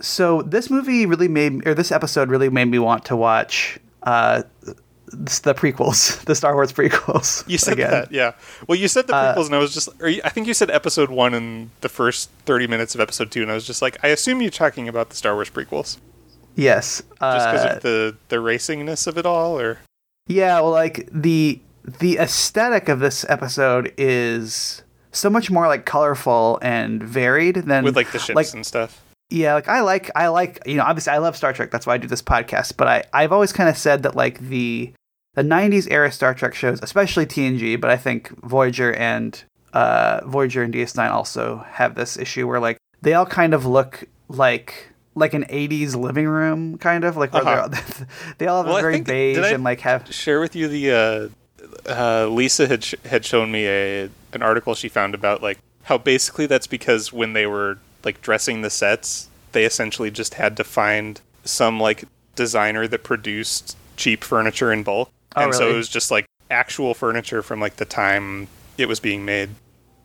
so this movie really made, or this episode really made me want to watch uh, the prequels, the Star Wars prequels. You said again. that, yeah. Well, you said the Uh, prequels, and I was just, or you- I think you said episode one in the first thirty minutes of episode two, and I was just like, I assume you're talking about the Star Wars prequels, Yes. just because Uh, of the the racingness of it all, or Yeah, well, like the the aesthetic of this episode is so much more like colorful and varied than with like the ships like and stuff. Yeah, like I like I like you know obviously I love Star Trek. That's why I do this podcast. But I I've always kind of said that like the the '90s era Star Trek shows, especially TNG, but I think Voyager and uh, Voyager and DS9 also have this issue where like they all kind of look like like an 80s living room kind of like where Uh-huh. they're, they all have Well, a very beige and like have Share with you the uh, uh, Lisa had sh- had shown me a an article she found about like how basically that's because when they were like dressing the sets, they essentially just had to find some like designer that produced cheap furniture in bulk, Oh, and so it was just like actual furniture from like the time it was being made.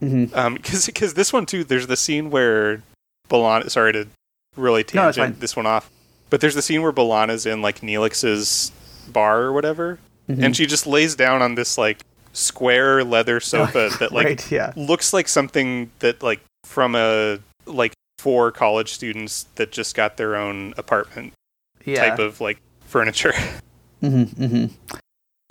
Mhm. Um, because this one too, there's the scene where Balan. Sorry to really No, tangent fine. this one off, but there's the scene where B'Elanna's in like Neelix's bar or whatever, Mm-hmm. and she just lays down on this like square leather sofa that like right, yeah. looks like something that like from a like four college students that just got their own apartment Yeah. type of like furniture. hmm hmm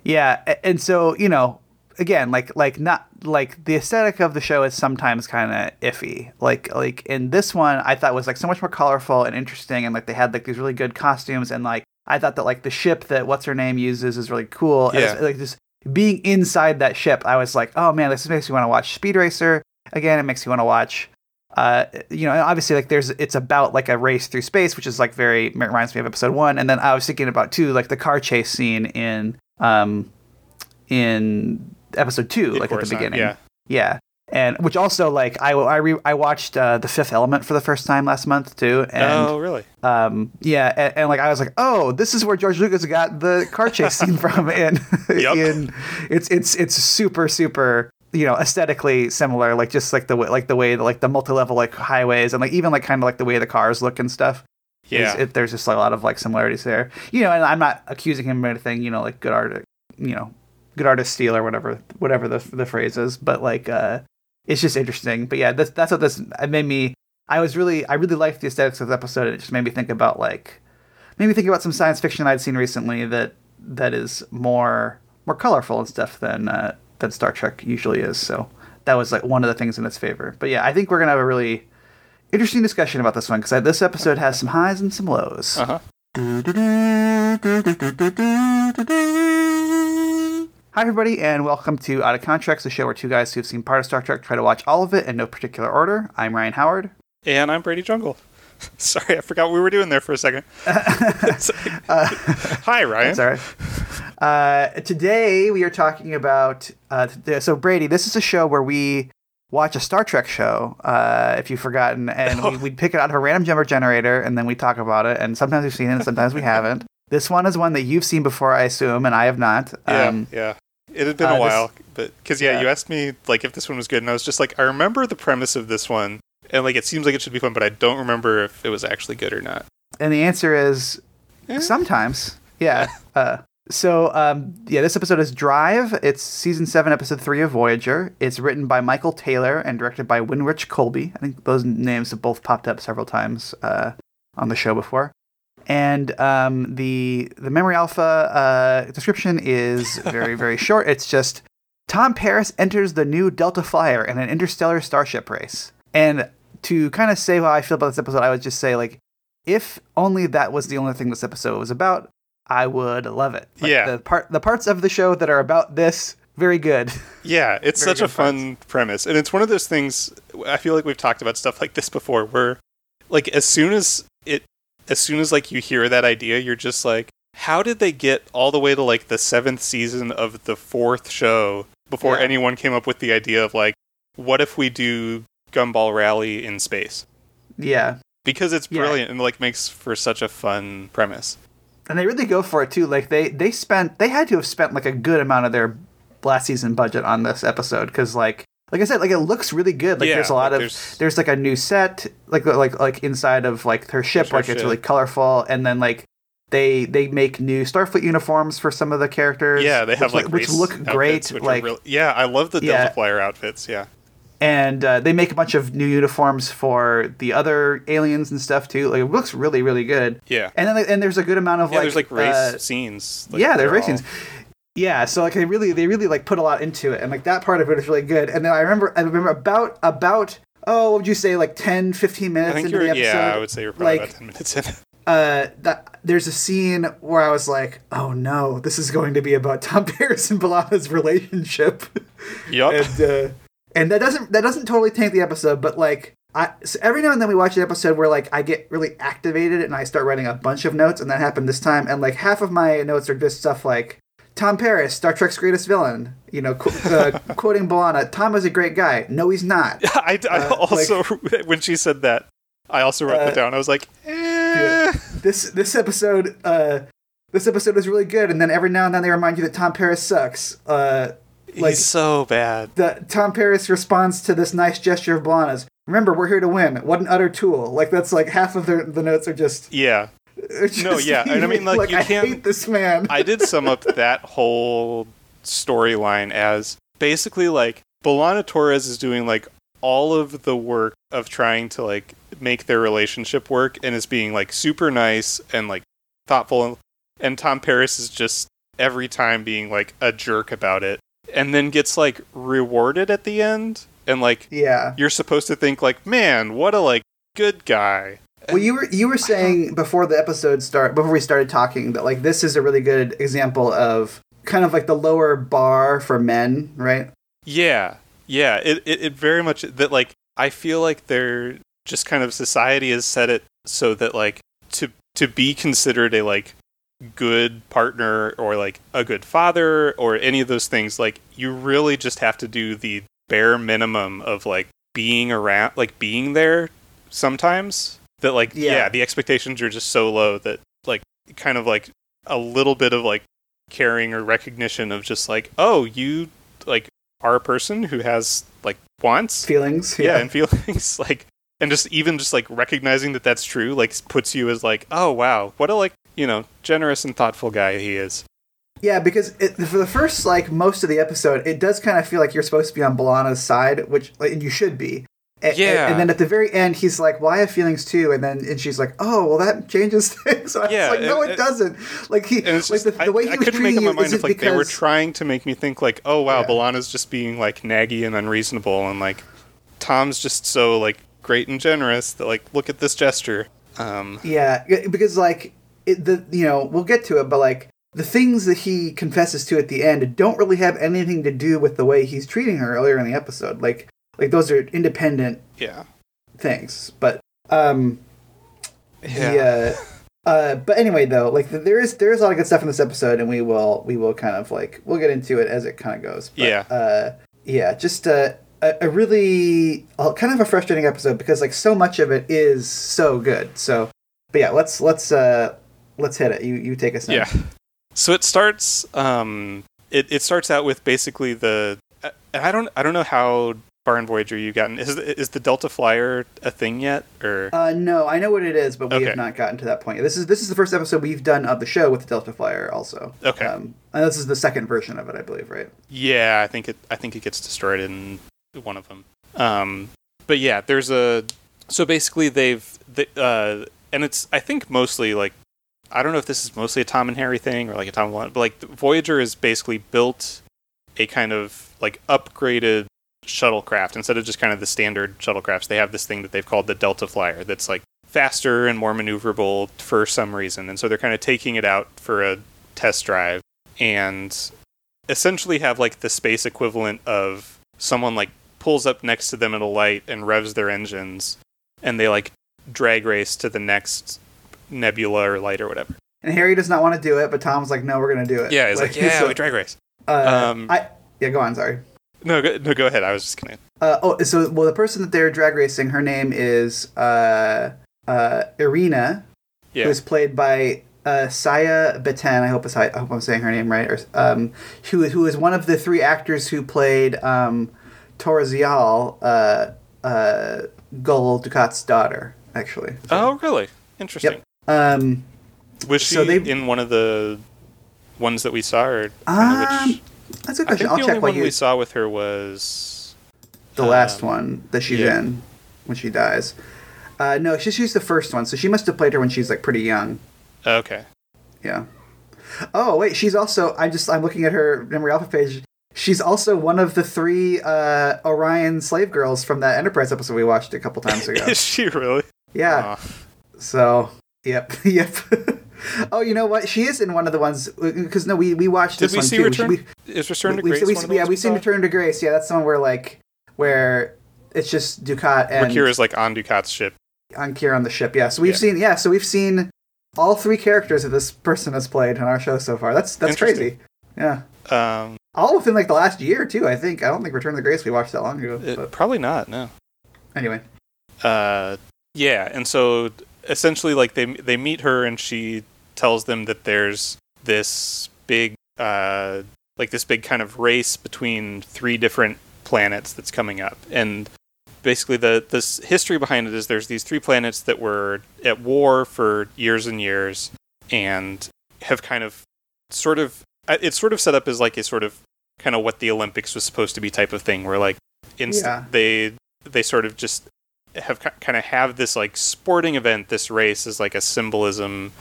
Yeah, and so you know, again, like like not like the aesthetic of the show is sometimes kind of iffy. Like like in this one, I thought was like so much more colorful and interesting, and like they had like these really good costumes, and like I thought that like the ship that what's her name uses is really cool. And Yeah. it's, like just being inside that ship, I was like, oh man, this makes me want to watch Speed Racer again. It makes me want to watch. Uh, you know, obviously, like there's, it's about like a race through space, which is like very reminds me of episode one. And then I was thinking about too, like the car chase scene in, um, in episode two, like at the beginning. yeah. yeah, and which also like I I re- I watched uh, the Fifth Element for the first time last month too, and oh, really? um yeah and, and like i was like oh this is where george lucas got the car chase scene from and Yup. in it's it's it's super super you know aesthetically similar like just like the way like the way like the multi-level like highways and like even like kind of like the way the cars look and stuff is- Yeah. it, there's just like, a lot of like similarities there you know and i'm not accusing him of anything you know like good art you know good artist steal or whatever whatever the the phrase is but like uh it's just interesting but yeah that's that's what this it made me I was really I really liked the aesthetics of the episode. and It just made me think about like made me think about some science fiction I'd seen recently that that is more more colorful and stuff than uh, than Star Trek usually is. So that was like one of the things in its favor. But yeah, I think we're gonna have a really interesting discussion about this one because this episode has some highs and some lows. Uh huh. Hi, everybody, and welcome to Out of Contracts, the show where two guys who've seen part of Star Trek try to watch all of it in no particular order. I'm Ryan Howard. And I'm Brady Jungle. Sorry, I forgot what we were doing there for a second. Hi, Ryan. Sorry. Uh, today we are talking about. Uh, th- so Brady, this is a show where we watch a Star Trek show. Uh, if you've forgotten, and we, we pick it out of a random number generator, and then we talk about it. And sometimes we've seen it, and sometimes we haven't. This one is one that you've seen before, I assume, and I have not. Yeah, Um, yeah. It had been uh, a this- while, but because yeah, yeah. you asked me like if this one was good, and I was just like, I remember the premise of this one, and like it seems like it should be fun, but I don't remember if it was actually good or not. and the answer is Eh. sometimes. Yeah. Uh, so um, yeah, this episode is Drive. It's season seven, episode three of Voyager. It's written by Michael Taylor and directed by Winrich Kolbe. I think those names have both popped up several times uh, on the show before. And um, the the memory alpha uh, description is very very short. It's just Tom Paris enters the new Delta Flyer in an interstellar starship race. And to kind of say how I feel about this episode, I would just say like if only that was the only thing this episode was about, I would love it. Like, Yeah. The part the parts of the show that are about this, very good. Yeah, it's such a parts. fun premise, and it's one of those things. I feel like we've talked about stuff like this before, where like as soon as it, as soon as like you hear that idea, you're just like, how did they get all the way to like the seventh season of the fourth show before Yeah. anyone came up with the idea of like, what if we do Gumball Rally in space? yeah. Because it's Yeah. brilliant and like makes for such a fun premise. And they really go for it too. Like they they spent they had to have spent like a good amount of their last season budget on this episode because like like I said, like it looks really good. Like Yeah, there's a lot like, of there's- there's, like a new set, like like like inside of like her ship, her like it's ship. really colorful, and then like they they make new Starfleet uniforms for some of the characters. Yeah, they have which, like which look great. which are Like real- yeah, I love the Yeah. Delta Flyer outfits. Yeah, and uh, they make a bunch of new uniforms for the other aliens and stuff too. Like it looks really really good. yeah, And then and there's a good amount of yeah. like there's like race uh, scenes. Like, yeah, there's race all- scenes. Yeah, so like they really they really like put a lot into it and like that part of it is really good. And then I remember I remember about about oh, what would you say like 10 15 minutes I think into the episode? Yeah, I would say you're probably like, about ten minutes in. uh that there's a scene where I was like, "Oh no, this is going to be about Tom Paris and B'Elanna's relationship." Yup. and uh, and that doesn't that doesn't totally tank the episode, but like I so every now and then we watch an episode where like I get really activated and I start writing a bunch of notes, and that happened this time. And like half of my notes are just stuff like Tom Paris, Star Trek's greatest villain. You know, qu- uh, quoting B'Elanna, Tom is a great guy. No, he's not. I, I uh, also when she said that, I also wrote Uh, that down. I was like, eh. This this episode, uh, this episode is really good. And then every now and then they remind you that Tom Paris sucks. Like he's so bad. the Tom Paris responds to this nice gesture of B'Elanna's. Remember, we're here to win. What an utter tool! Like that's like half of the the notes are just. Yeah, just yeah, and I mean, like, you I can't- hate this man. I did sum up that whole storyline as basically like B'Elanna Torres is doing like all of the work of trying to like make their relationship work and is being like super nice and like thoughtful and Tom Paris is just every time being like a jerk about it and then gets like rewarded at the end and like yeah. you're supposed to think like man what a like good guy Well, you were you were saying before the episode start before we started talking that like this is a really good example of kind of like the lower bar for men, right? Yeah, yeah. It, it it very much that like I feel like they're just kind of society has set it so that like to to be considered a like good partner or like a good father or any of those things like you really just have to do the bare minimum of like being around like being there sometimes that like Yeah. yeah the expectations are just so low that like kind of like a little bit of like caring or recognition of just like oh you like are a person who has like wants Feelings. yeah, and feelings like and just even just like recognizing that that's true like puts you as like oh wow what a like you know generous and thoughtful guy he is Yeah, because it, for the first like most of the episode, it does kind of feel like you're supposed to be on B'Elanna's side, which like, and you should be. A- a- Yeah. And then at the very end, he's like, "Well, I have feelings too," and then and she's like, "Oh, well, that changes things." So I Yeah, was like, "No, and- it doesn't." Like he, and like just the, the way he I, I was couldn't make up my mind if like they were trying to make me think like oh wow Yeah. B'Elanna's just being like naggy and unreasonable and like Tom's just so like great and generous that like look at this gesture um yeah, because like it, the you know we'll get to it, but like the things that he confesses to at the end don't really have anything to do with the way he's treating her earlier in the episode. Like like those are independent yeah things. But um, yeah the uh, uh, but anyway though, like there is there is a lot of good stuff in this episode, and we will we will kind of like we'll get into it as it kind of goes. But, Yeah. Uh, yeah, just uh, a, a really uh, kind of a frustrating episode because like so much of it is so good. So, but yeah, let's let's uh let's hit it. You you take us. Yeah. So it starts. Um, it it starts out with basically the. And I don't I don't know how far in Voyager you've gotten. Is the- is the Delta Flyer a thing yet? Or Uh, no, I know what it is, but we Okay. have not gotten to that point. This is this is the first episode we've done of the show with the Delta Flyer, also. Okay. Um, and this is the second version of it, I believe, right? yeah, I think it I think it gets destroyed in one of them. Um, but yeah, there's a. So basically, they've they, uh, and it's I think mostly like. I don't know if this is mostly a Tom and Harry thing or like a Tom and but like Voyager has basically built a kind of like upgraded shuttlecraft instead of just kind of the standard shuttlecrafts. They have this thing that they've called the Delta Flyer that's like faster and more maneuverable for some reason, and so they're kind of taking it out for a test drive and essentially have like the space equivalent of someone like pulls up next to them at a light and revs their engines, and they like drag race to the next nebula or light or whatever. And Harry does not want to do it, but Tom's like, "No, we're gonna do it." Yeah, he's like, yeah, so, we drag race. uh, um, I yeah, go on. Sorry. No, go, no, go ahead. I was just gonna. Uh, oh, so well, the person that they're drag racing, her name is uh, uh, Irina, Yeah, who is played by uh, Cyia Batten. I hope I hope I'm saying her name right. Or um, who who is one of the three actors who played um, Tora Ziyal, uh, uh, Gul Dukat's daughter, actually. Oh, really? Interesting. Um, Was she So they- in one of the ones that we saw, or um, which? that's a good I question. think I'll the check one you, we saw with her was the last um, one that she's yeah. in when she dies. Uh, no, she's, she's the first one, so she must have played her when she's like pretty young. okay. Yeah. Oh wait, she's also. I'm just I'm looking at her memory alpha page. She's also one of the three uh, Orion slave girls from that Enterprise episode we watched a couple times ago. Is she really? yeah. Aw. So, yep, yep. oh, you know what? She is in one of the ones because no, we we watched Did this we one see too. Return? We, is Return to we, Grace? We, one we, yeah, we've seen? Return to Grace. Yeah, that's the one where like where it's just Dukat and is like on Dukat's ship. on Kira on the ship. Yeah, so we've Yeah. seen yeah, so we've seen all three characters that this person has played on our show so far. That's that's crazy. Yeah. Um, All within like the last year too. I think. I don't think Return of the Grace we watched that long ago. it- probably not. No. anyway, Uh, yeah, and so essentially, like they they meet her, and she tells them that there's this big, uh, like this big kind of race between three different planets that's coming up, and basically the this history behind it is there's these three planets that were at war for years and years, and have kind of sort of uh, it's sort of set up as like a sort of kind of what the Olympics was supposed to be type of thing, where like inst- Yeah. they they sort of just have kind of have this like sporting event this race is like a symbolism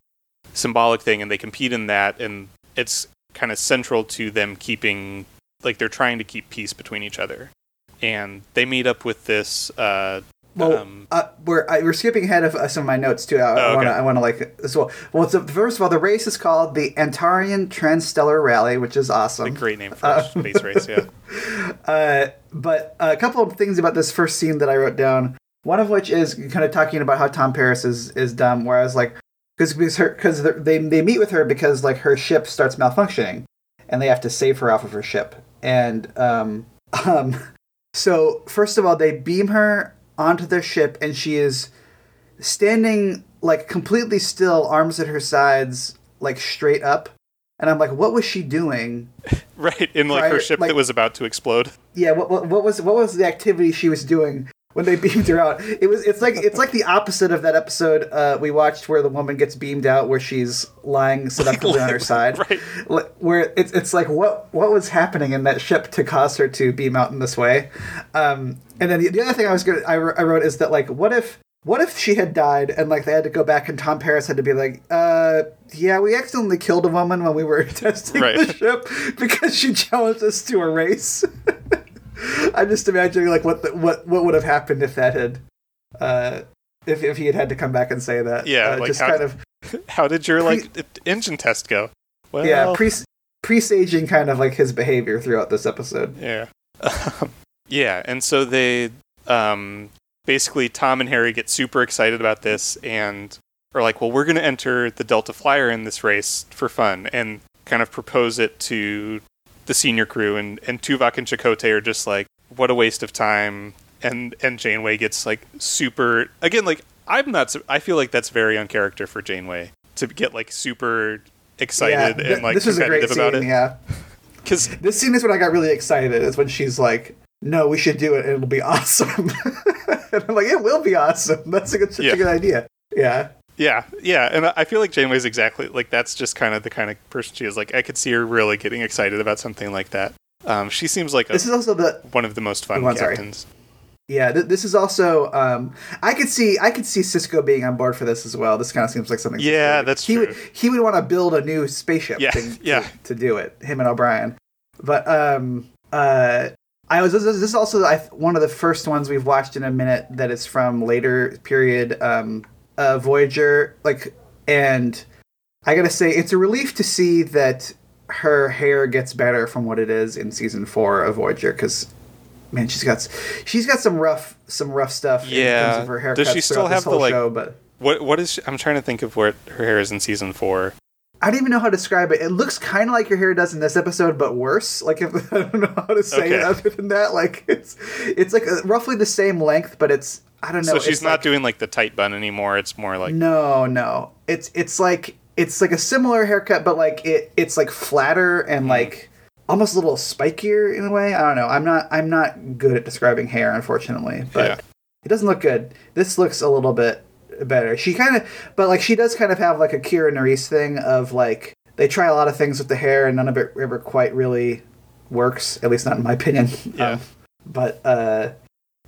symbolic thing and they compete in that and it's kind of central to them keeping like they're trying to keep peace between each other and they meet up with this uh well, um uh, we're I, we're skipping ahead of uh, some of my notes too. I, Oh, want to okay. I want to like as well. Well, so first of all, the race is called the Antarian Transstellar Rally, which is awesome. a great name for Uh, a space race yeah Uh, but a couple of things about this first scene that I wrote down. One of which is kind of talking about how Tom Paris is is dumb. whereas like, because because they they meet with her because like her ship starts malfunctioning, and they have to save her off of her ship. And um um, so first of all, they beam her onto their ship, and she is standing like completely still, arms at her sides, like straight up. And I'm like, what was she doing? right in like her ship like- that was about to explode Yeah, what, what what was what was the activity she was doing when they beamed her out? It was it's like it's like the opposite of that episode uh, we watched where the woman gets beamed out where she's lying seductively on her side. right Where it's it's like what what was happening in that ship to cause her to beam out in this way? Um, and then the, the other thing I was gonna I, I wrote is that like what if what if she had died and like they had to go back and Tom Paris had to be like, uh, yeah, we accidentally killed a woman when we were testing Right. the ship because she challenged us to a race. I'm just imagining like what the, what what would have happened if that had uh if if he had had to come back and say that. Yeah, uh, like just how- kind of how did your like it- engine test go well yeah pre presaging kind of like his behavior throughout this episode. Yeah. yeah, and so they um basically Tom and Harry get super excited about this and are like, "Well, we're going to enter the Delta Flyer in this race for fun." And kind of propose it to the senior crew and and Tuvok and Chakotay are just like, "What a waste of time." And and Janeway gets like super again like I'm not I feel like that's very uncharacter for Janeway to get like super excited th- and like this is a great scene. it Yeah, cuz this scene is when I got really excited. Is when she's like, "No, we should do it. and It'll be awesome." and I'm like, "It will be awesome. That's a good, such Yeah. a good idea." Yeah, Yeah, yeah, and I feel like Janeway's exactly like that's just kind of the kind of person she is. Like I could see her really getting excited about something like that. Um, she seems like a, this is also the one of the most fun Oh, I'm sorry. Yeah, th- this is also. Um, I could see. I could see Sisko being on board for this as well. This kind of seems like something. Yeah, that's he true. Would, he would want to build a new spaceship. Yeah, to, yeah. To, to do it. Him and O'Brien. But um, uh, I was. This is this is also I, one of the first ones we've watched in a minute that is from later period. Um, uh, Voyager. Like, and I gotta say, it's a relief to see that her hair gets better from what it is in season four of Voyager because man, she's got she's got some rough some rough stuff in Yeah. terms of her haircuts Does she still have the, like- show, but What what is? She, I'm trying to think of what her hair is in season four. I don't even know how to describe it. It looks kind of like your hair does in this episode, but worse. Like if I don't know how to say it other than that. Like it's it's like a, roughly the same length, but it's I don't know. so she's not like- doing like the tight bun anymore. It's more like No, no. It's it's like it's like a similar haircut, but like it it's like flatter and Hmm. like almost a little spikier in a way. I don't know. I'm not I'm not good at describing hair, unfortunately, but Yeah. it doesn't look good. This looks a little bit better. She kind of, but like she does kind of have like a Kira Nerys thing of like they try a lot of things with the hair and none of it ever quite really works. At least not in my opinion. Yeah. Um, but uh,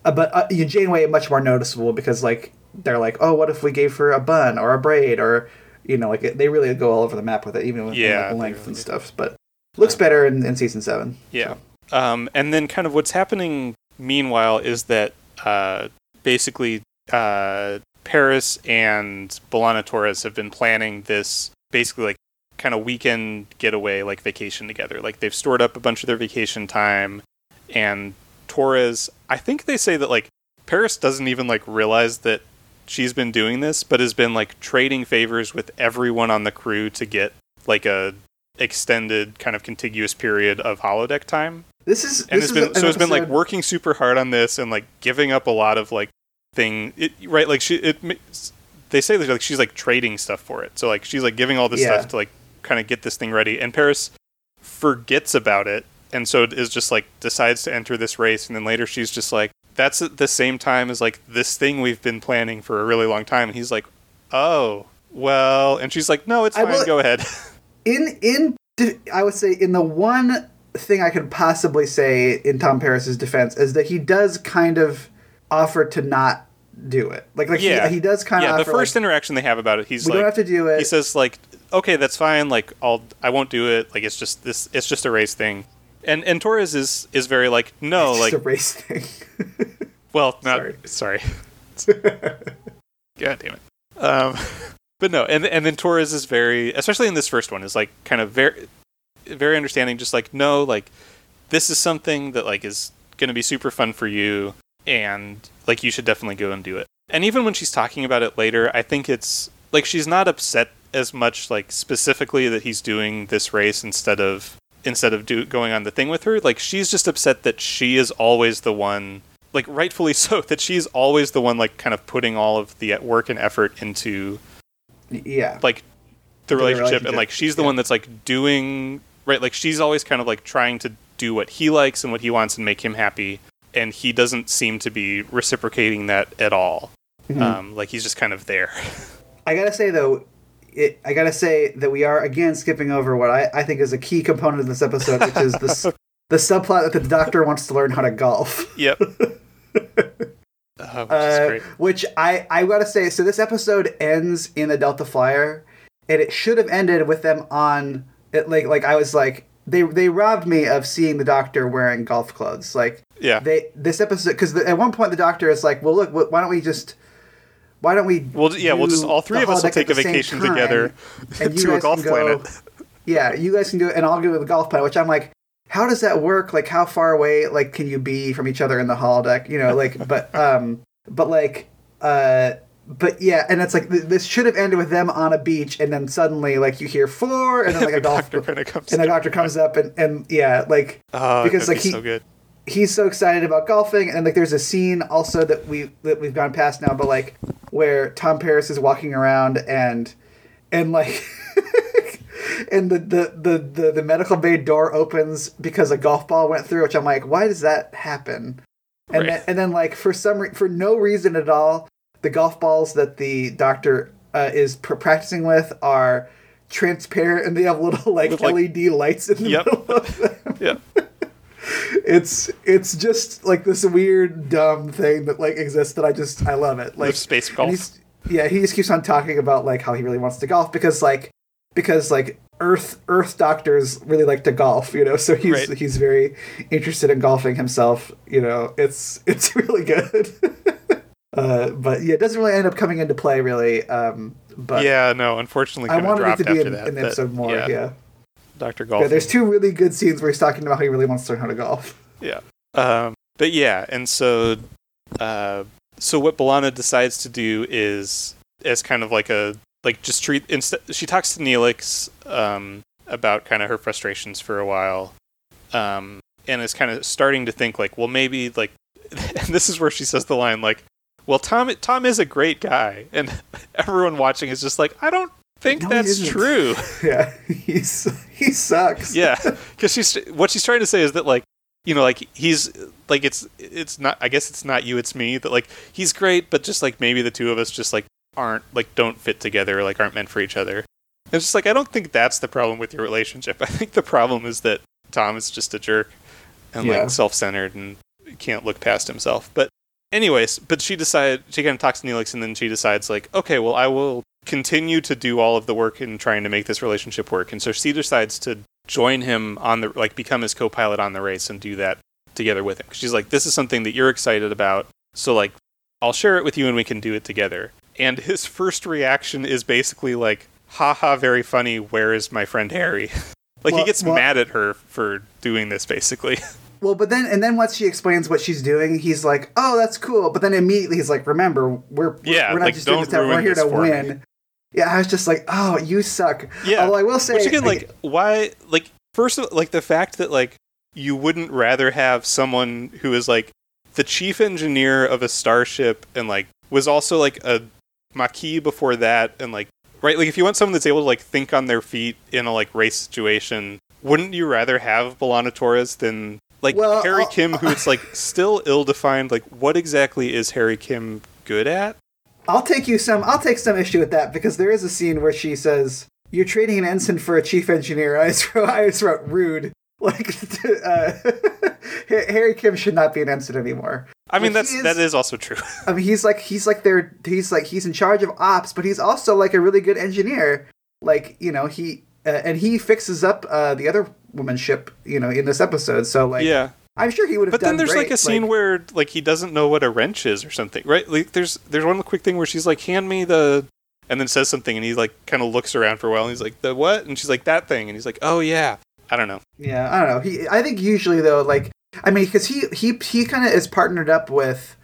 uh, but uh, Janeway much more noticeable because like they're like, oh, what if we gave her a bun or a braid or you know like they really go all over the map with it, even with Yeah, like, length really and stuff. But looks better in, in season seven. Yeah. Um, and then kind of what's happening meanwhile is that uh, basically uh, Paris and B'Elanna Torres have been planning this basically like kind of weekend getaway, like vacation together. Like they've stored up a bunch of their vacation time, and Torres, I think they say that like Paris doesn't even like realize that she's been doing this, but has been like trading favors with everyone on the crew to get like a extended kind of contiguous period of holodeck time. This is and this it's is been so it's been like working super hard on this and like giving up a lot of like thing it, right like she it they say that like she's like trading stuff for it. So like she's like giving all this Yeah. stuff to like kind of get this thing ready. And paris forgets about it and so is just like decides to enter this race. And then later she's just like that's at the same time as like this thing we've been planning for a really long time and he's like oh well and she's like no it's I fine will- go ahead in in I would say in the one thing I could possibly say in Tom Paris's defense is that he does kind of offer to not do it. Like like Yeah. he, he does kind yeah of the offer first like, interaction they have about it he's we like don't have to do it. he says like okay that's fine like i'll i won't do it like it's just this it's just a race thing and and torres is is very like no like a race thing. well not Sorry. sorry god damn it um but no and and then torres is very especially in this first one is like kind of very very understanding just like no like this is something that like is going to be super fun for you and like you should definitely go and do it and even when she's talking about it later i think it's like she's not upset as much like specifically that he's doing this race instead of instead of do, going on the thing with her like she's just upset that she is always the one like rightfully so that she's always the one like kind of putting all of the work and effort into yeah. like the, The relationship, relationship, and like she's the yeah. one that's like doing right like she's always kind of like trying to do what he likes and what he wants and make him happy and he doesn't seem to be reciprocating that at all Mhm. um like he's just kind of there I gotta say though, it, I gotta say that we are again skipping over what I, I think is a key component of this episode, which is this the subplot that the doctor wants to learn how to golf. yep uh, which is Uh, which I I gotta say, so this episode ends in the Delta Flyer, and it should have ended with them on it. Like like I was like they they robbed me of seeing the doctor wearing golf clothes. Like yeah they this episode because at one point the doctor is like, well look, why don't we just why don't we Well, yeah, we'll just all three of us will take a vacation together to a golf go- planet. Yeah, you guys can do it, and I'll go to the golf planet. Which I'm like, how does that work? Like, how far away like can you be from each other in the holodeck? You know, like, but um, but like, uh, but yeah, and it's like th- this should have ended with them on a beach, and then suddenly like you hear four, and then like a the golf, doctor kind of comes and the doctor comes up, and and yeah, like oh, because, like, like he- so good he's so excited about golfing and like there's a scene also that we that we've gone past now but like where Tom Paris is walking around and and like and the, the the the the medical bay door opens because a golf ball went through which I'm like why does that happen and Right. then, and then like for some re- for no reason at all the golf balls that the doctor uh, is pr- practicing with are transparent and they have little like, like- LED lights in the Yep. middle of them yeah it's it's just like this weird dumb thing that like exists that I just I love it. Like space golf. he's- Yeah, he just keeps on talking about like how he really wants to golf because like because like Earth Earth doctors really like to golf, you know. So he's Right. he's very interested in golfing himself. You know, it's it's really good. uh, but yeah, it doesn't really end up coming into play really. Um, but yeah no unfortunately I wanted it to be in, that in episode more. Yeah. Dr Golf. yeah. There's two really good scenes where he's talking about how he really wants to learn how to golf. Yeah. Um, but yeah, and so uh, so what B'Elanna decides to do is as kind of like a like just treat instead she talks to Neelix um, about kind of her frustrations for a while. Um, and is kind of starting to think like, well maybe like and this is where she says the line like, well Tom Tom is a great guy and everyone watching is just like, I don't think No, that's true. Yeah, he's he sucks. yeah, because she's what she's trying to say is that like you know like he's like it's it's not I guess it's not you it's me that like he's great but just like maybe the two of us just like aren't like don't fit together like aren't meant for each other. And it's just like I don't think that's the problem with your relationship. I think the problem is that Tom is just a jerk and Yeah. like self-centered and can't look past himself. But anyways, but she decided she kind of talks to Neelix and then she decides like okay well I will continue to do all of the work in trying to make this relationship work and so she decides to join him on the like become his co-pilot on the race and do that together with him. She's like, this is something that you're excited about, so like, I'll share it with you and we can do it together. And his first reaction is basically like, haha, very funny. Where is my friend Harry? like Well- he gets well- mad at her for doing this basically. Well, but then and then once she explains what she's doing, he's like, "Oh, that's cool." But then immediately he's like, "Remember, we're we're- Yeah, we're not like, just doing this we're here to for win." me. Yeah, I was just like, "Oh, you suck." yeah. Although I will say, Which again, like, why? Like, first of all, like the fact that like you wouldn't rather have someone who is like the chief engineer of a starship and like was also like a Maquis before that and like right like if you want someone that's able to like think on their feet in a like race situation, wouldn't you rather have B'Elanna Torres than like Well, Harry I'll- Kim, who's like still ill defined? Like, what exactly is Harry Kim good at? I'll take you some. I'll take some issue with that because there is a scene where she says, "You're trading an ensign for a chief engineer." I just wrote, I just wrote rude. Like uh, Harry Kim should not be an ensign anymore. I mean, Like, that's is- that is also true. I mean, he's like he's like their he's like he's in charge of ops, but he's also like a really good engineer. Like you know he uh, and he fixes up uh, the other woman's ship. You know in this episode, so like yeah. I'm sure he would have. But then there's great. like a scene where like he doesn't know what a wrench is or something, right? Like there's there's one quick thing where she's like, "Hand me the," and then says something, and he like kind of looks around for a while, and he's like, "The what?" And she's like, "That thing," and he's like, "Oh yeah." I don't know. Yeah, I don't know. He, I think usually though, like, I mean, because he he he kind of is partnered up with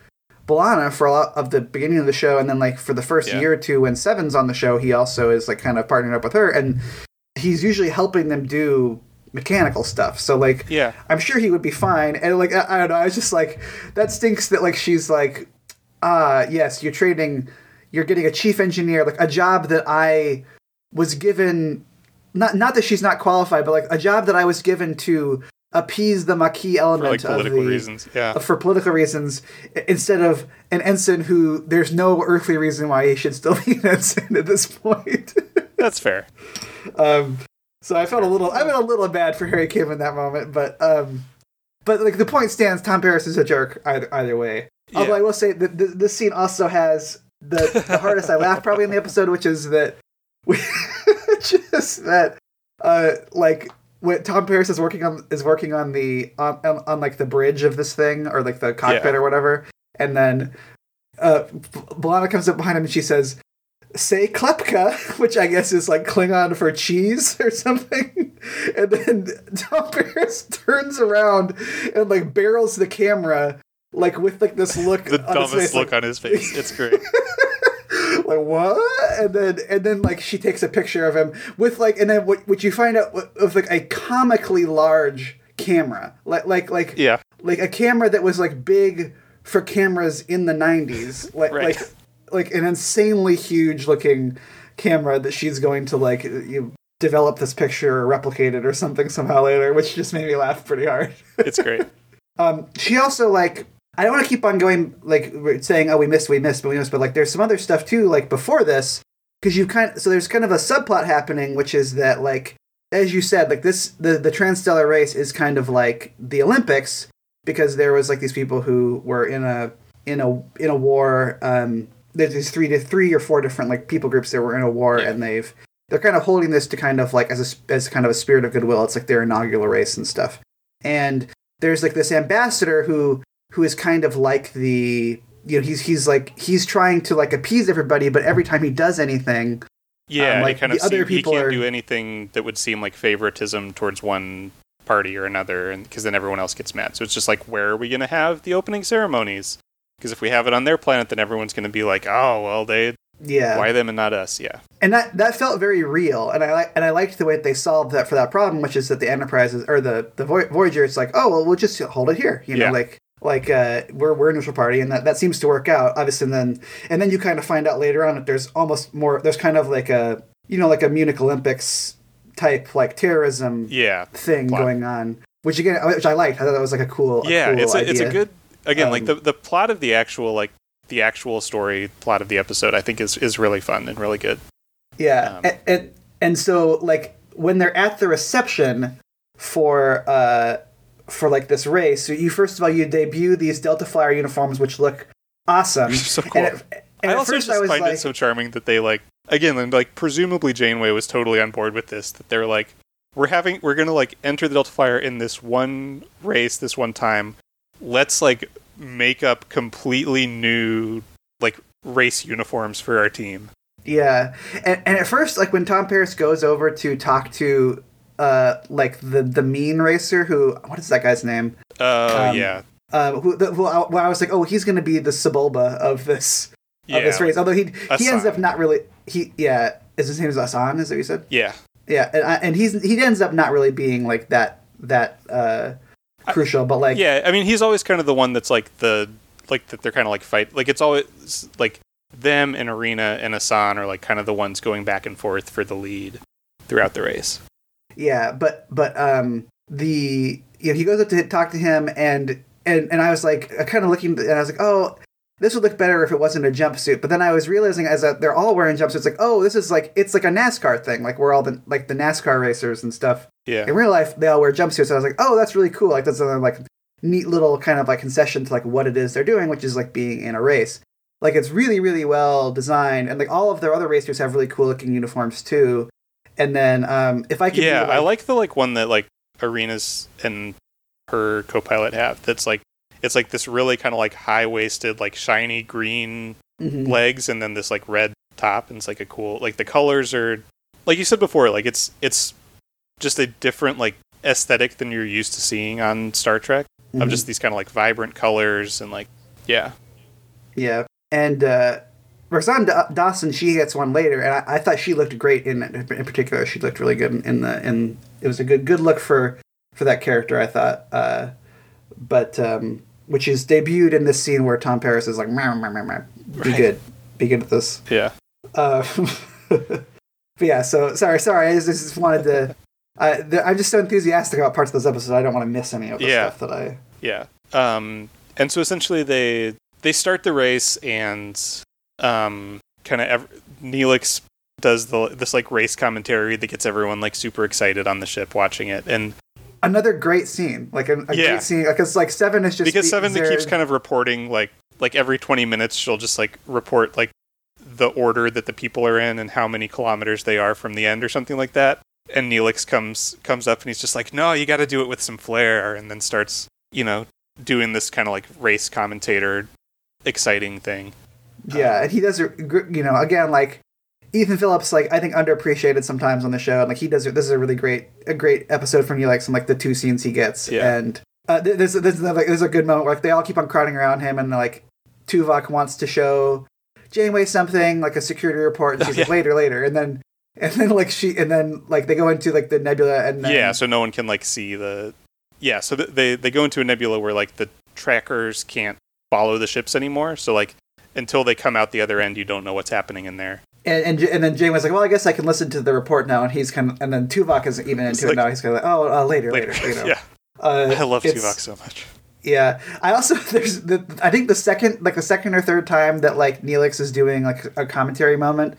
B'Elanna for a lot of the beginning of the show, and then like for the first Yeah. year or two when Seven's on the show, he also is like kind of partnered up with her, and he's usually helping them do mechanical stuff. So like, Yeah. I'm sure he would be fine. And like, I, I don't know. I was just like, that stinks that like she's like, ah, yes, you're trading, you're getting a chief engineer, like a job that I was given. Not not that she's not qualified, but like a job that I was given to appease the Maquis For element like of political the reasons. Yeah. for political reasons instead of an ensign who there's no earthly reason why he should still be an ensign at this point. That's fair. Um, so I felt a little, I felt a little bad for Harry Kim in that moment, but um, but like the point stands, Tom Paris is a jerk either either way. Although I will say that th- this scene also has the, the hardest I laughed probably in the episode, which is that we just that uh like when Tom Paris is working on is working on the on, on, on like the bridge of this thing or like the cockpit Yeah. or whatever, and then uh B'Elanna comes up behind him and she says, "Say Klepka," which I guess is like Klingon for cheese or something, and then Tom Paris turns around and like barrels the camera like with like this look The on his dumbest face, look like, on his face. It's great. like what and then and then like she takes a picture of him with like and then what, what you find out of like a comically large camera like like like Yeah. like a camera that was like big for cameras in the 90s like Right. like like an insanely huge looking camera that she's going to like you develop this picture or replicate it or something somehow later which just made me laugh pretty hard It's great. um, she also like I don't want to keep on going like saying oh we missed we missed but we missed but like there's some other stuff too like before this because you kind so there's kind of a subplot happening which is that like as you said like this the the transstellar race is kind of like the Olympics because there was like these people who were in a in a in a war um there's these three to three or four different like people groups that were in a war Yeah. and they've they're kind of holding this to kind of like as a as kind of a spirit of goodwill it's like their inaugural race and stuff and there's like this ambassador who who is kind of like the you know he's he's like he's trying to like appease everybody but every time he does anything Yeah, Um, like, kind of the other seem- he people can't are- do anything that would seem like favoritism towards one party or another, and because then everyone else gets mad. So it's just like, where are we going to have the opening ceremonies? Because if we have it on their planet, then everyone's going to be like, oh, well, they yeah why them and not us? Yeah, and that that felt very real and i like and i liked the way that they solved that for that problem which is that the enterprise is, or the the voyager it's like oh well we'll just hold it here you know Yeah. like like uh we're we're a neutral party and that that seems to work out obviously and then and then you kind of find out later on that there's almost more there's kind of like a you know, like a Munich Olympics type like terrorism Yeah. thing plot. going on, which again, which I liked. I thought that was like a cool, a yeah cool it's a, it's a good again like Um, the the plot of the actual like the actual story plot of the episode i think is is really fun and really good Yeah, Um, and, and and so like when they're at the reception for uh for like this race, so you first of all you debut these Delta Flyer uniforms, which look awesome. So cool. And, at, and i also first just I was find like, it so charming that they like again like presumably janeway was totally on board with this that they're like we're having we're gonna like enter the delta flyer in this one race this one time let's like make up completely new like race uniforms for our team. Yeah, and and at first, like when Tom Paris goes over to talk to uh like the the mean racer who what is that guy's name? uh Um, yeah. Um, who, the, who I, well, I was like, oh, he's going to be the Sebulba of this yeah of this race. Although he he ends up not really he yeah. Is his name is Asan is that what you said? yeah. Yeah, and, and he's he ends up not really being like that that uh crucial, but like yeah i mean he's always kind of the one that's like the like that they're kind of like fight like it's always like them and Irina and asan are like kind of the ones going back and forth for the lead throughout the race. Yeah, but but um the you know he goes up to talk to him and and and I was like kind of looking and I was like oh this would look better if it wasn't a jumpsuit. But then I was realizing as that they're all wearing jumpsuits like oh this is like it's like a NASCAR thing like we're all the like the NASCAR racers and stuff. yeah In real life they all wear jumpsuits. So I was like oh that's really cool like that's another like neat little kind of like concession to like what it is they're doing which is like being in a race. Like it's really really well designed and like all of their other racers have really cool looking uniforms too. And then um if I could yeah do, i like the like one that like Irina's and her co-pilot have that's like it's like this really kind of like high-waisted like shiny green Mhm. legs and then this like red top and it's like a cool like the colors are like you said before like it's it's just a different like aesthetic than you're used to seeing on star trek of Mhm. just these kind of like vibrant colors and like yeah Yeah, and uh, Roxann Da- Dawson, she gets one later, and I, I thought she looked great in in particular. She looked really good in, in the in. It was a good good look for for that character. I thought, uh, but um, which is debuted in this scene where Tom Paris is like, "Meow, meow, meow, be Right. good, be good at this. yeah Uh, but yeah, so sorry, sorry. I just, just wanted to. The, I'm just so enthusiastic about parts of this episode. I don't want to miss any of the Yeah. stuff that I. Yeah. Um, and so essentially they they start the race and um, kind of ev- Neelix does the this like race commentary that gets everyone like super excited on the ship watching it and Another great scene, like a, a Yeah. great scene, because like Seven is just because Seven there- keeps kind of reporting like like every 20 minutes she'll just like report like the order that the people are in and how many kilometers they are from the end or something like that and Neelix comes comes up and he's just like no you got to do it with some flair and then starts you know doing this kind of like race commentator exciting thing Yeah, um, and he does, a you know, again, like Ethan Phillips, like I think underappreciated sometimes on the show, and like he does. This is a really great, a great episode from you, like some like the two scenes he gets, Yeah. and uh, th- there's there's like there's a good moment where like, they all keep on crowding around him, and like Tuvok wants to show Janeway something like a security report, and she's like Yeah. later, later, and then and then like she and then like they go into like the nebula, and then, yeah so no one can like see the yeah so th- they they go into a nebula where like the trackers can't follow the ships anymore so like until they come out the other end you don't know what's happening in there And, and and then Janeway's like, well, I guess I can listen to the report now, and he's kind of, and then Tuvok is even into it now. He's kind of like, oh, uh, later, later, later you know. yeah Uh, i love tuvok so much Yeah, I also there's the I think the second like the second or third time that like Neelix is doing like a commentary moment.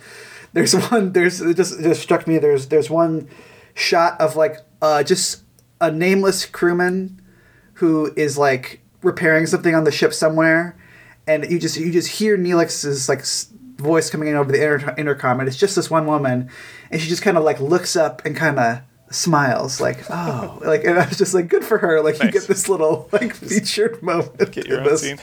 There's one there's it just it just struck me there's there's one shot of like uh just a nameless crewman who is like repairing something on the ship somewhere, and you just you just hear Neelix's like voice coming in over the inter- intercom, and it's just this one woman, and she just kind of like looks up and kind of smiles like oh like and I was just like good for her like you get this little like featured moment get your own scene.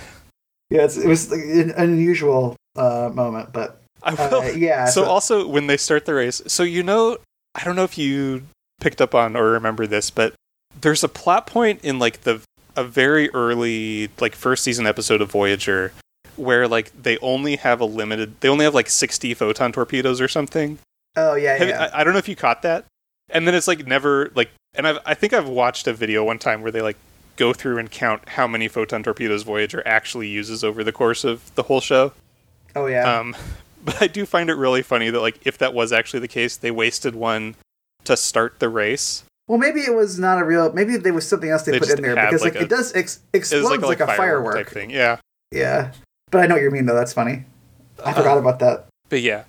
Yeah it's, it was like, an unusual uh, moment but I uh, will. yeah so, so, also when they start the race, so you know, I don't know if you picked up on or remember this, but there's a plot point in like the a very early like first season episode of Voyager where like they only have a limited they only have like 60 photon torpedoes or something. oh yeah Have- yeah I, I don't know if you caught that. And then it's like never like and I've, I think I've watched a video one time where they like go through and count how many photon torpedoes Voyager actually uses over the course of the whole show. oh yeah Um, but I do find it really funny that like if that was actually the case, they wasted one to start the race. Well, maybe it was not a real. Maybe there was something else they, They put in there because like, like, a- it does ex- explodes like, like, a firework. type thing. Yeah. Yeah, but I know what you mean though. That's funny. I Uh, forgot about that. But yeah,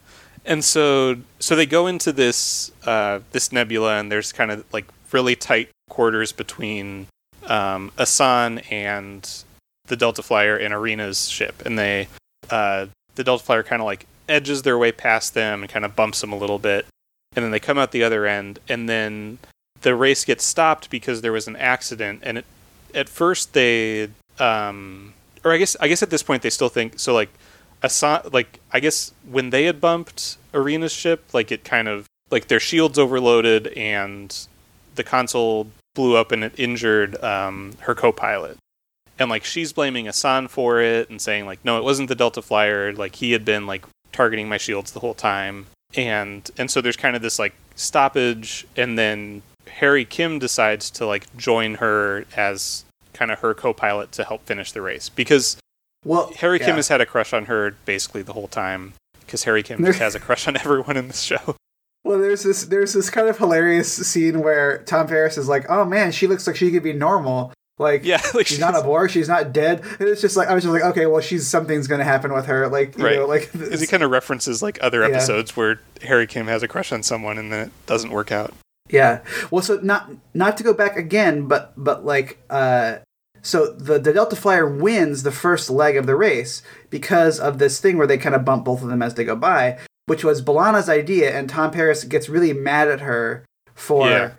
and so so they go into this uh, this nebula, and there's kind of like really tight quarters between um, Asan and the Delta Flyer and Irina's ship, and they uh, the Delta Flyer kind of like edges their way past them and kind of bumps them a little bit, and then they come out the other end, and then the race gets stopped because there was an accident, and it, at first they um, or I guess I guess at this point they still think so like Assan, like I guess when they had bumped Irina's ship, like it kind of like their shields overloaded and the console blew up and it injured um, her co-pilot. And like she's blaming Assan for it and saying like no, it wasn't the Delta Flyer. Like he had been like targeting my shields the whole time. And and so there's kind of this like stoppage, and then Harry Kim decides to like join her as kind of her co-pilot to help finish the race because Well, Harry yeah. Kim has had a crush on her basically the whole time because Harry Kim just has a crush on everyone in this show. Well, there's this there's this kind of hilarious scene where Tom Paris is like, "Oh man, she looks like she could be normal. Like, Yeah, like she's not a bore, she's not dead." And it's just like I was just like, "Okay, well, she's something's gonna happen with her." Like, you Right. know, like Because he kind of references like other Yeah. episodes where Harry Kim has a crush on someone and then it doesn't work out. Yeah. Well, so not not to go back again, but but like uh so the the Delta Flyer wins the first leg of the race because of this thing where they kind of bump both of them as they go by, which was B'Elanna's idea, and Tom Paris gets really mad at her for Yeah.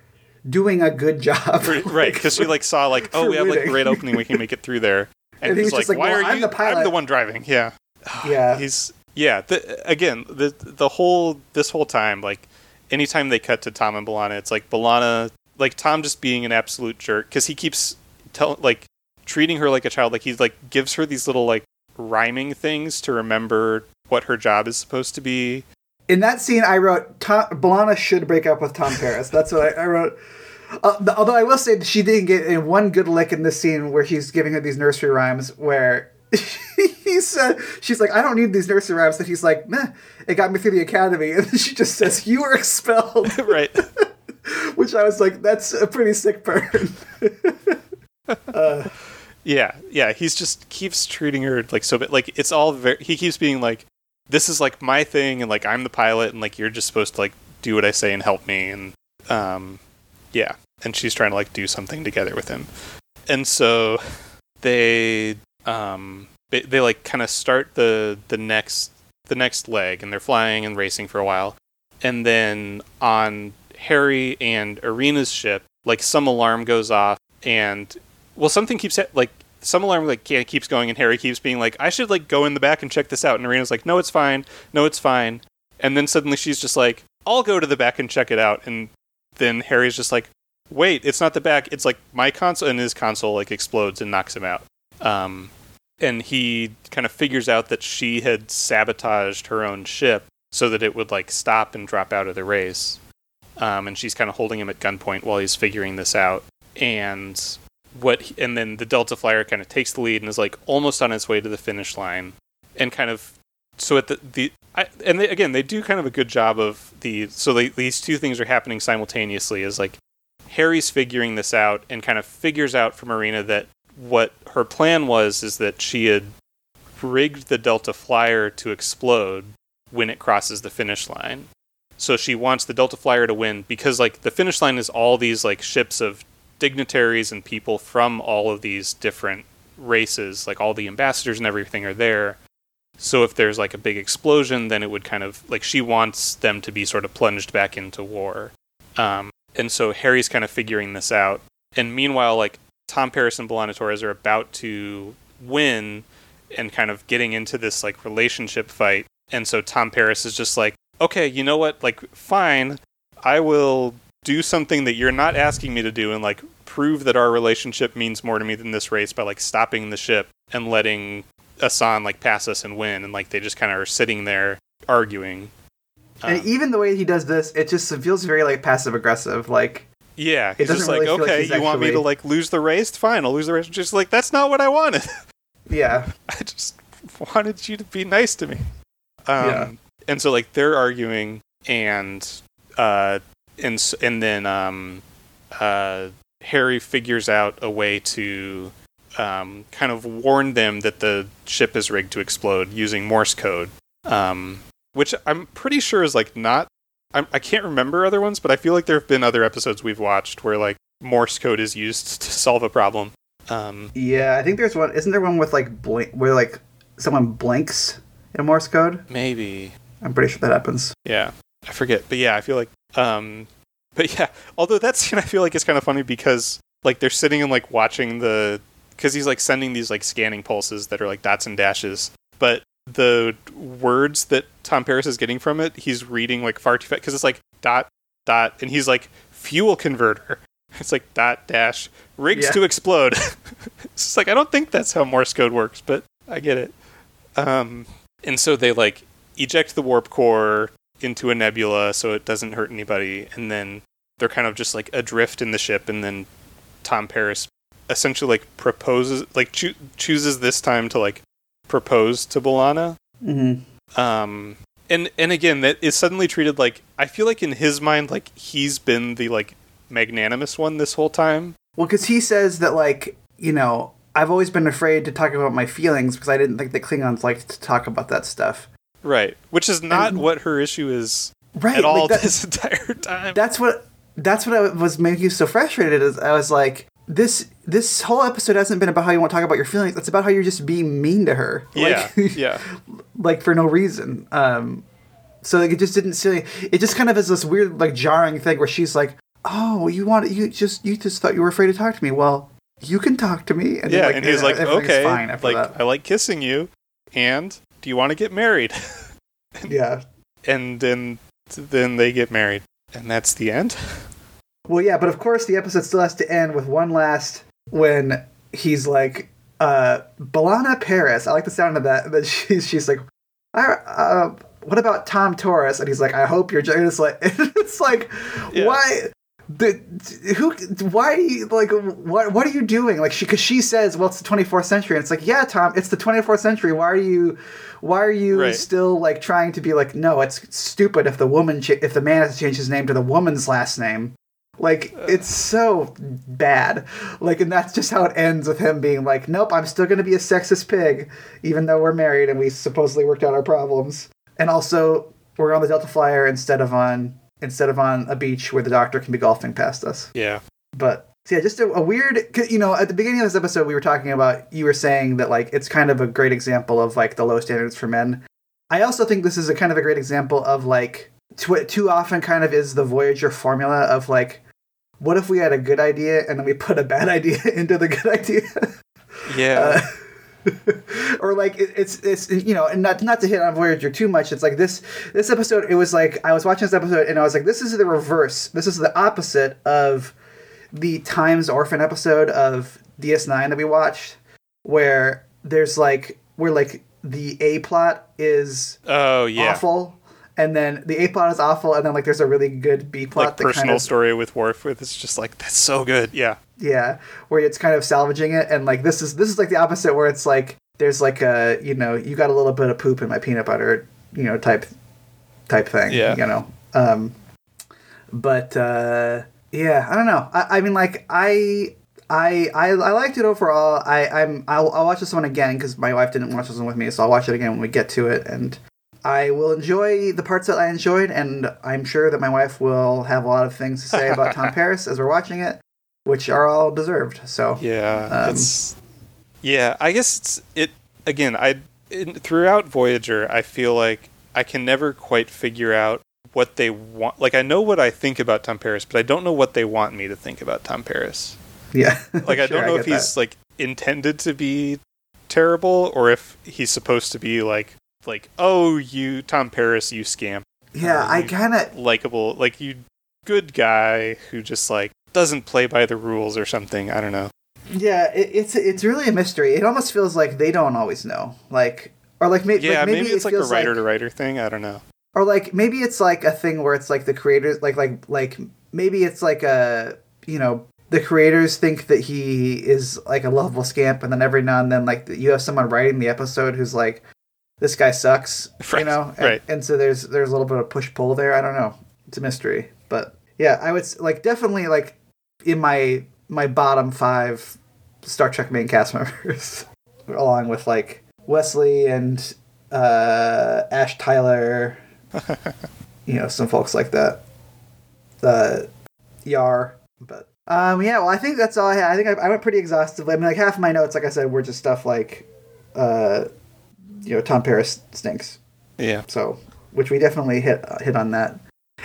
doing a good job. right, because she like saw like, oh, for we have like a great opening, we can make it through there. And, And he he's like, like, why "Well, are I'm you? the pilot." I'm the one driving. Yeah, yeah. he's yeah. The, again, the the whole this whole time, like anytime they cut to Tom and B'Elanna, it's like B'Elanna, like Tom just being an absolute jerk because he keeps tell like treating her like a child. Like he's like gives her these little like rhyming things to remember what her job is supposed to be. In that scene, I wrote Tom, B'Elanna should break up with Tom Paris. That's what I, I wrote. Uh, the- although I will say she didn't get in one good lick in this scene where he's giving her these nursery rhymes where he said she's like I don't need these nursery rhymes And he's like meh it got me through the academy and then she just says you were expelled right. which I was like that's a pretty sick burn uh, Yeah, yeah. He's just keeps treating her like so. But like it's all very. He keeps being like, "This is like my thing," and like I'm the pilot, and like you're just supposed to like do what I say and help me, and um, yeah. And she's trying to like do something together with him, and so they um they, they like kind of start the the next the next leg, and they're flying and racing for a while, and then on Harry and Irina's ship, like some alarm goes off, and well, something keeps like some alarm like keeps going, and Harry keeps being like, I should like go in the back and check this out, and Irina's like, No, it's fine, no, it's fine, and then suddenly she's just like, I'll go to the back and check it out, and then Harry's just like, Wait, it's not the back, it's like my console, and his console like explodes and knocks him out. Um, and he kind of figures out that she had sabotaged her own ship so that it would like stop and drop out of the race. Um, and she's kind of holding him at gunpoint while he's figuring this out. And what, he- and then the Delta Flyer kind of takes the lead and is like almost on its way to the finish line, and kind of so at the the I, and they, again they do kind of a good job of the so they, these two things are happening simultaneously is like Harry's figuring this out and kind of figures out from Irina that what her plan was is that she had rigged the Delta Flyer to explode when it crosses the finish line. So she wants the Delta Flyer to win because like the finish line is all these like ships of dignitaries and people from all of these different races, like all the ambassadors and everything are there. So if there's like a big explosion, then it would kind of like she wants them to be sort of plunged back into war. Um, and so Harry's kind of figuring this out. And meanwhile, like Tom Paris and B'Elanna Torres are about to win and kind of getting into this like relationship fight. And so Tom Paris is just like, okay, you know what? Like, fine, I will do something that you're not asking me to do and like prove that our relationship means more to me than this race by like stopping the ship and letting Assan like pass us and win. And like they just kind of are sitting there arguing. and Um, even the way he does this it just feels very like passive aggressive like yeah, it doesn't just like, really like okay, he's you want me to like lose the race? Fine, I'll lose the race. Just like that's not what I wanted. yeah I just wanted you to be nice to me. Um, Yeah. and so like they're arguing, and uh, and and then um, uh, Harry figures out a way to um, kind of warn them that the ship is rigged to explode using Morse code, um, which I'm pretty sure is like not. I'm, I can't remember other ones, but I feel like there have been other episodes we've watched where like Morse code is used to solve a problem. Um, Yeah, I think there's one. Isn't there one with like blink where like someone blinks in Morse code? maybe I'm pretty sure that happens. Yeah, I forget, but yeah, I feel like, um, but yeah, although that scene I feel like is kind of funny because like they're sitting and like watching the because he's like sending these like scanning pulses that are like dots and dashes, but the words that Tom Paris is getting from it, he's reading like far too fast because it's like dot dot, and he's like fuel converter. It's like dot dash rigs Yeah. to explode. it's just like I don't think that's how Morse code works, but I get it. Um, and so they like eject the warp core into a nebula so it doesn't hurt anybody, and then they're kind of just like adrift in the ship, and then Tom Paris essentially like proposes, like choo- chooses this time to like propose to B'Elanna. Mm-hmm. Um, and and again, that is suddenly treated like I feel like in his mind, like he's been the like magnanimous one this whole time. Well, because he says that like you know I've always been afraid to talk about my feelings because I didn't think the Klingons liked to talk about that stuff. Right, which is not And- what her issue is Right. at all like that- this entire time. that's what that's what I was making you so frustrated. Is I was like, this this whole episode hasn't been about how you want to talk about your feelings. It's about how you're just being mean to her. yeah, Like, yeah, like for no reason. Um, so like it just didn't see. It just kind of is this weird like jarring thing where she's like, "Oh, you want you just you just thought you were afraid to talk to me. Well, you can talk to me." And yeah. and he's like, okay, like that. I like kissing you, and do you want to get married? yeah. and then then they get married, and that's the end. Well, yeah, but of course the episode still has to end with one last when he's like, uh, B'Elanna Paris. I like the sound of that. But she's she's like, I, uh, what about Tom Torres? And he's like, I hope you're. jo-" And it's like, it's like, Yeah. why? The, who? Why? Like, what? What are you doing? Like, she because she says, well, it's the 24th century. And it's like, yeah, Tom, it's the 24th century. Why are you? Why are you Right. still like trying to be like, no, it's stupid if the woman, cha- if the man has to change his name to the woman's last name. Like it's so bad. Like and that's just how it ends with him being like, "Nope, I'm still going to be a sexist pig even though we're married and we supposedly worked out our problems." And also, we're on the Delta Flyer instead of on instead of on a beach where the doctor can be golfing past us. Yeah, But so yeah, just a, a weird. You know, at the beginning of this episode, we were talking about. You were saying that like it's kind of a great example of like the low standards for men. I also think this is a kind of a great example of like too, too often kind of is the Voyager formula of like, what if we had a good idea and then we put a bad idea into the good idea. yeah, Uh, or like it, it's it's you know and not not to hit on Voyager too much. It's like this this episode. It was like I was watching this episode and I was like, this is the reverse. This is the opposite of the Time's Orphan episode of DS9 that we watched, where there's like where like the A plot is oh yeah. awful. And then the A plot is awful, and then like there's a really good B plot Like that personal kind of story with Worf, with it's just like that's so good. Yeah, yeah, where it's kind of salvaging it, and like this is this is like the opposite, where it's like there's like a you know you got a little bit of poop in my peanut butter, you know type type thing. Yeah. you know. Um, but uh, yeah, I don't know. I, I mean, like I. I, I I liked it overall. I I'm I'll, I'll watch this one again because my wife didn't watch this one with me, so I'll watch it again when we get to it, and I will enjoy the parts that I enjoyed, and I'm sure that my wife will have a lot of things to say about Tom Paris as we're watching it, which are all deserved. So yeah. Um, it's yeah. I guess it's it again. I in, throughout Voyager, I feel like I can never quite figure out what they want. Like I know what I think about Tom Paris, but I don't know what they want me to think about Tom Paris. yeah, Like I Sure, don't know get if he's like intended to be terrible or if he's supposed to be like like oh you Tom Paris you scamp yeah. uh, I kind of likable like you good guy who just like doesn't play by the rules or something I don't know yeah. It, it's it's really a mystery. It almost feels like they don't always know, like or like, may, yeah like maybe, maybe, it's it like a writer to writer thing I don't know or like maybe it's like a thing where it's like the creators like like like maybe it's like a you know the creators think that he is like a lovable scamp and then every now and then like you have someone writing the episode who's like this guy sucks, you Right, know, and, right. and so there's there's a little bit of push pull there. I don't know, it's a mystery, but yeah, I would like definitely like in my my bottom five Star Trek main cast members, along with like Wesley and uh, Ash Tyler, you know, some folks like that. Uh, Yar, but um, yeah. Well, I think that's all I had. I think I, I went pretty exhaustively. I mean, like half of my notes, like I said, were just stuff like, uh, you know, Tom Paris stinks. Yeah. So, which we definitely hit uh, hit on that.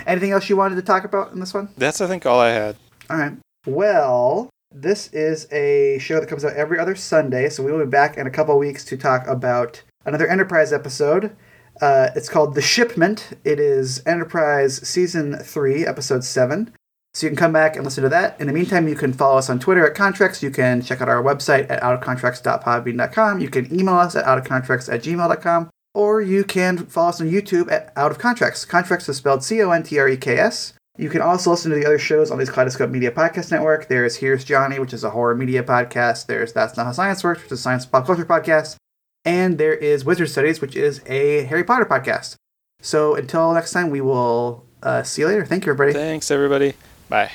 Anything else you wanted to talk about in this one? That's I think all I had. All right. Well, this is a show that comes out every other Sunday, so we will be back in a couple weeks to talk about another Enterprise episode. Uh, it's called The Shipment. It is Enterprise Season 3, Episode 7. So you can come back and listen to that. In the meantime, you can follow us on Twitter at Contreks. You can check out our website at outofcontreks.podbean.com. You can email us at outofcontreks at gmail.com. Or you can follow us on YouTube at Out of Contreks. Contreks is spelled C O N T R E K S. You can also listen to the other shows on the Kaleidoscope Media Podcast Network. There's Here's Johnny, which is a horror media podcast. There's That's Not How Science Works, which is a science pop culture podcast. And there is Wizard Studies, which is a Harry Potter podcast. So until next time, we will uh, see you later. Thank you, everybody. Thanks everybody. Bye.